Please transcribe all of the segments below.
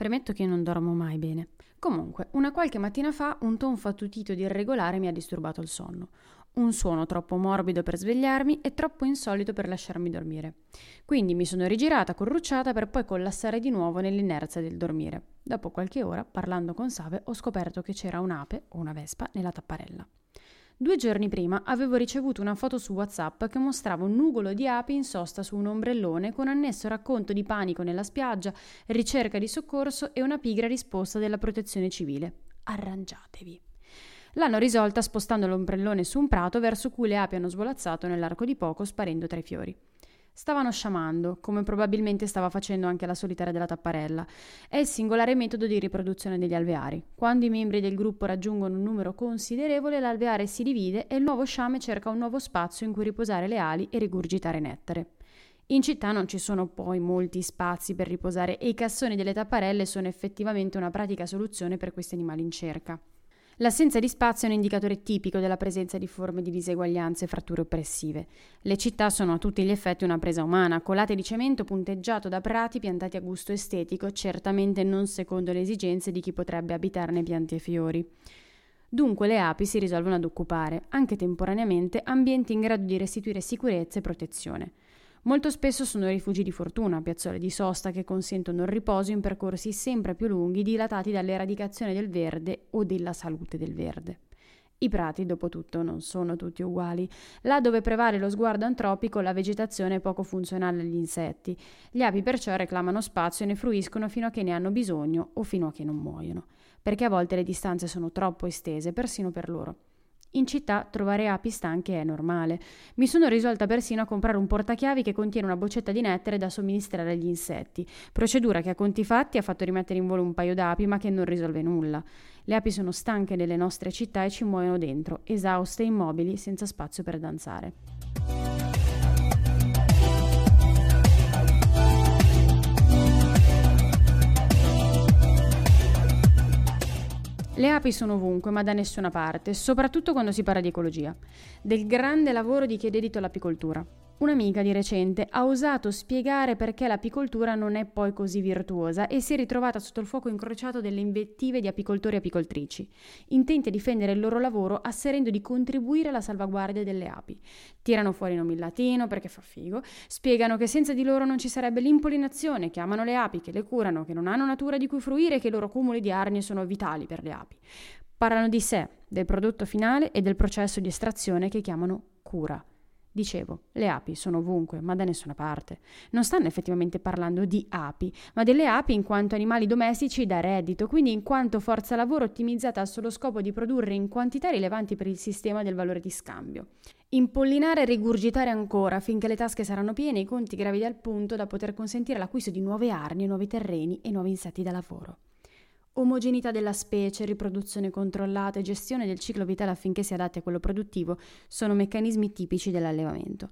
Premetto che non dormo mai bene. Comunque, una qualche mattina fa un tonfo attutito ed irregolare mi ha disturbato il sonno. Un suono troppo morbido per svegliarmi e troppo insolito per lasciarmi dormire. Quindi mi sono rigirata corrucciata per poi collassare di nuovo nell'inerzia del dormire. Dopo qualche ora, parlando con Save, ho scoperto che c'era un'ape o una vespa nella tapparella. Due giorni prima avevo ricevuto una foto su WhatsApp che mostrava un nugolo di api in sosta su un ombrellone con annesso racconto di panico nella spiaggia, ricerca di soccorso e una pigra risposta della protezione civile. Arrangiatevi. L'hanno risolta spostando l'ombrellone su un prato verso cui le api hanno svolazzato nell'arco di poco sparendo tra i fiori. Stavano sciamando, come probabilmente stava facendo anche la solitaria della tapparella. È il singolare metodo di riproduzione degli alveari. Quando i membri del gruppo raggiungono un numero considerevole, l'alveare si divide e il nuovo sciame cerca un nuovo spazio in cui riposare le ali e rigurgitare nettare. In città non ci sono poi molti spazi per riposare e i cassoni delle tapparelle sono effettivamente una pratica soluzione per questi animali in cerca. L'assenza di spazio è un indicatore tipico della presenza di forme di diseguaglianze e fratture oppressive. Le città sono a tutti gli effetti una presa umana, colate di cemento punteggiato da prati piantati a gusto estetico, certamente non secondo le esigenze di chi potrebbe abitarne pianti e fiori. Dunque le api si risolvono ad occupare, anche temporaneamente, ambienti in grado di restituire sicurezza e protezione. Molto spesso sono rifugi di fortuna, piazzole di sosta che consentono il riposo in percorsi sempre più lunghi dilatati dall'eradicazione del verde o della salute del verde. I prati, dopo tutto, non sono tutti uguali. Là dove prevale lo sguardo antropico, la vegetazione è poco funzionale agli insetti. Gli api perciò reclamano spazio e ne fruiscono fino a che ne hanno bisogno o fino a che non muoiono, perché a volte le distanze sono troppo estese, persino per loro. In città trovare api stanche è normale. Mi sono risolta persino a comprare un portachiavi che contiene una boccetta di nettare da somministrare agli insetti, procedura che a conti fatti ha fatto rimettere in volo un paio d'api ma che non risolve nulla. Le api sono stanche nelle nostre città e ci muoiono dentro, esauste e immobili, senza spazio per danzare. Le api sono ovunque, ma da nessuna parte, soprattutto quando si parla di ecologia. Del grande lavoro di chi è dedito all'apicoltura. Un'amica di recente ha osato spiegare perché l'apicoltura non è poi così virtuosa e si è ritrovata sotto il fuoco incrociato delle invettive di apicoltori e apicoltrici, intenti a difendere il loro lavoro asserendo di contribuire alla salvaguardia delle api. Tirano fuori nomi in latino perché fa figo, spiegano che senza di loro non ci sarebbe l'impollinazione, chiamano le api, che le curano, che non hanno natura di cui fruire e che i loro cumuli di arnie sono vitali per le api. Parlano di sé, del prodotto finale e del processo di estrazione che chiamano cura. Dicevo, le api sono ovunque, ma da nessuna parte. Non stanno effettivamente parlando di api, ma delle api in quanto animali domestici da reddito, quindi in quanto forza lavoro ottimizzata al solo scopo di produrre in quantità rilevanti per il sistema del valore di scambio. Impollinare e rigurgitare ancora finché le tasche saranno piene e i conti gravidi al punto da poter consentire l'acquisto di nuove armi, nuovi terreni e nuovi insetti da lavoro. Omogeneità della specie, riproduzione controllata e gestione del ciclo vitale affinché si adatti a quello produttivo sono meccanismi tipici dell'allevamento.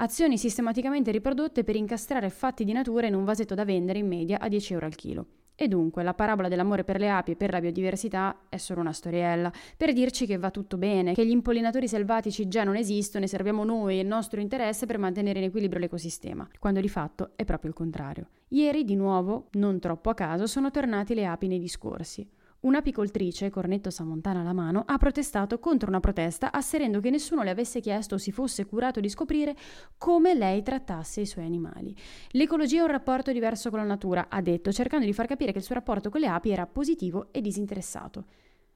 Azioni sistematicamente riprodotte per incastrare fatti di natura in un vasetto da vendere in media a 10 euro al chilo. E dunque la parabola dell'amore per le api e per la biodiversità è solo una storiella, per dirci che va tutto bene, che gli impollinatori selvatici già non esistono e serviamo noi e il nostro interesse per mantenere in equilibrio l'ecosistema, quando di fatto è proprio il contrario. Ieri, di nuovo, non troppo a caso, sono tornati le api nei discorsi. Un'apicoltrice, cornetto Samontana alla mano, ha protestato contro una protesta asserendo che nessuno le avesse chiesto o si fosse curato di scoprire come lei trattasse i suoi animali. L'ecologia è un rapporto diverso con la natura, ha detto, cercando di far capire che il suo rapporto con le api era positivo e disinteressato.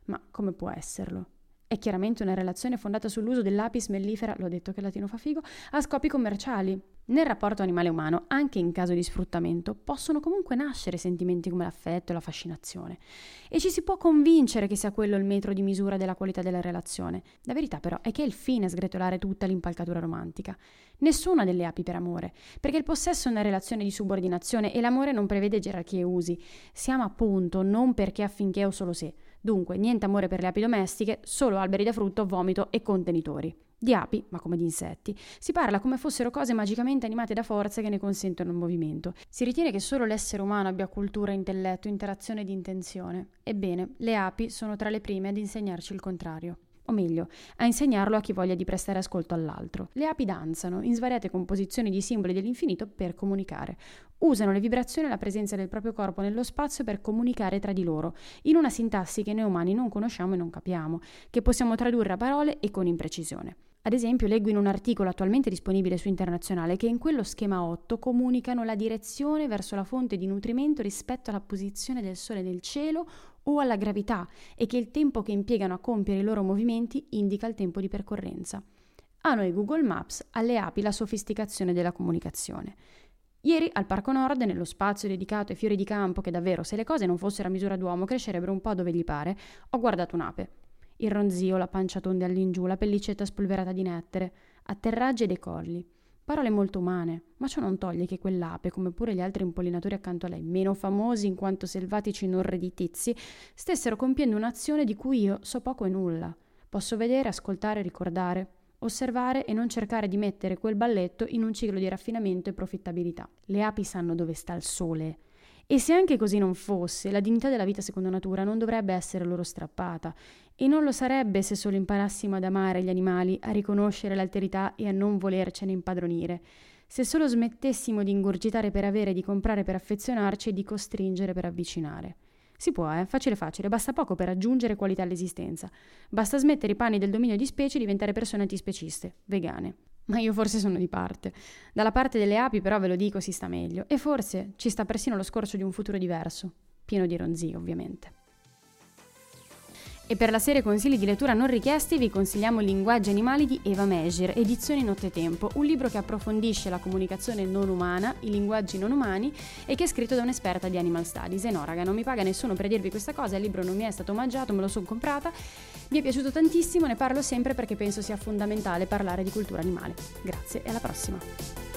Ma come può esserlo? È chiaramente una relazione fondata sull'uso dell'apis mellifera, l'ho detto che latino fa figo, a scopi commerciali. Nel rapporto animale-umano, anche in caso di sfruttamento, possono comunque nascere sentimenti come l'affetto e la fascinazione. E ci si può convincere che sia quello il metro di misura della qualità della relazione. La verità però è che è il fine a sgretolare tutta l'impalcatura romantica. Nessuna delle api per amore, perché il possesso è una relazione di subordinazione e l'amore non prevede gerarchie e usi. Si ama appunto non perché affinché o solo se. Dunque, niente amore per le api domestiche, solo alberi da frutto, vomito e contenitori. Di api, ma come di insetti, si parla come fossero cose magicamente animate da forze che ne consentono il movimento. Si ritiene che solo l'essere umano abbia cultura, intelletto, interazione ed intenzione. Ebbene, le api sono tra le prime ad insegnarci il contrario. O meglio, a insegnarlo a chi voglia di prestare ascolto all'altro. Le api danzano in svariate composizioni di simboli dell'infinito per comunicare. Usano le vibrazioni e la presenza del proprio corpo nello spazio per comunicare tra di loro, in una sintassi che noi umani non conosciamo e non capiamo, che possiamo tradurre a parole e con imprecisione. Ad esempio, leggo in un articolo attualmente disponibile su Internazionale che in quello schema 8 comunicano la direzione verso la fonte di nutrimento rispetto alla posizione del Sole nel cielo o alla gravità e che il tempo che impiegano a compiere i loro movimenti indica il tempo di percorrenza. A noi Google Maps, alle api la sofisticazione della comunicazione. Ieri al Parco Nord, nello spazio dedicato ai fiori di campo, che davvero se le cose non fossero a misura d'uomo crescerebbero un po' dove gli pare, ho guardato un'ape il ronzio, la pancia tonda all'ingiù, la pellicetta spolverata di nettere, atterraggi e decolli. Parole molto umane, ma ciò non toglie che quell'ape, come pure gli altri impollinatori accanto a lei, meno famosi in quanto selvatici non redditizi, stessero compiendo un'azione di cui io so poco e nulla. Posso vedere, ascoltare, ricordare, osservare e non cercare di mettere quel balletto in un ciclo di raffinamento e profittabilità. Le api sanno dove sta il sole, e se anche così non fosse, la dignità della vita secondo natura non dovrebbe essere loro strappata, e non lo sarebbe se solo imparassimo ad amare gli animali, a riconoscere l'alterità e a non volercene impadronire, se solo smettessimo di ingurgitare per avere, di comprare per affezionarci e di costringere per avvicinare. Si può, eh? Facile facile, basta poco per aggiungere qualità all'esistenza. Basta smettere i panni del dominio di specie e diventare persone antispeciste, vegane. Ma io forse sono di parte. Dalla parte delle api però ve lo dico si sta meglio. E forse ci sta persino lo scorcio di un futuro diverso. Pieno di ronzii, ovviamente. E per la serie consigli di lettura non richiesti vi consigliamo Linguaggi animali di Eva Measure, edizioni Nottetempo, un libro che approfondisce la comunicazione non umana, i linguaggi non umani e che è scritto da un'esperta di Animal Studies. E no, raga, non mi paga nessuno per dirvi questa cosa, il libro non mi è stato omaggiato, me lo sono comprata, mi è piaciuto tantissimo, ne parlo sempre perché penso sia fondamentale parlare di cultura animale. Grazie e alla prossima!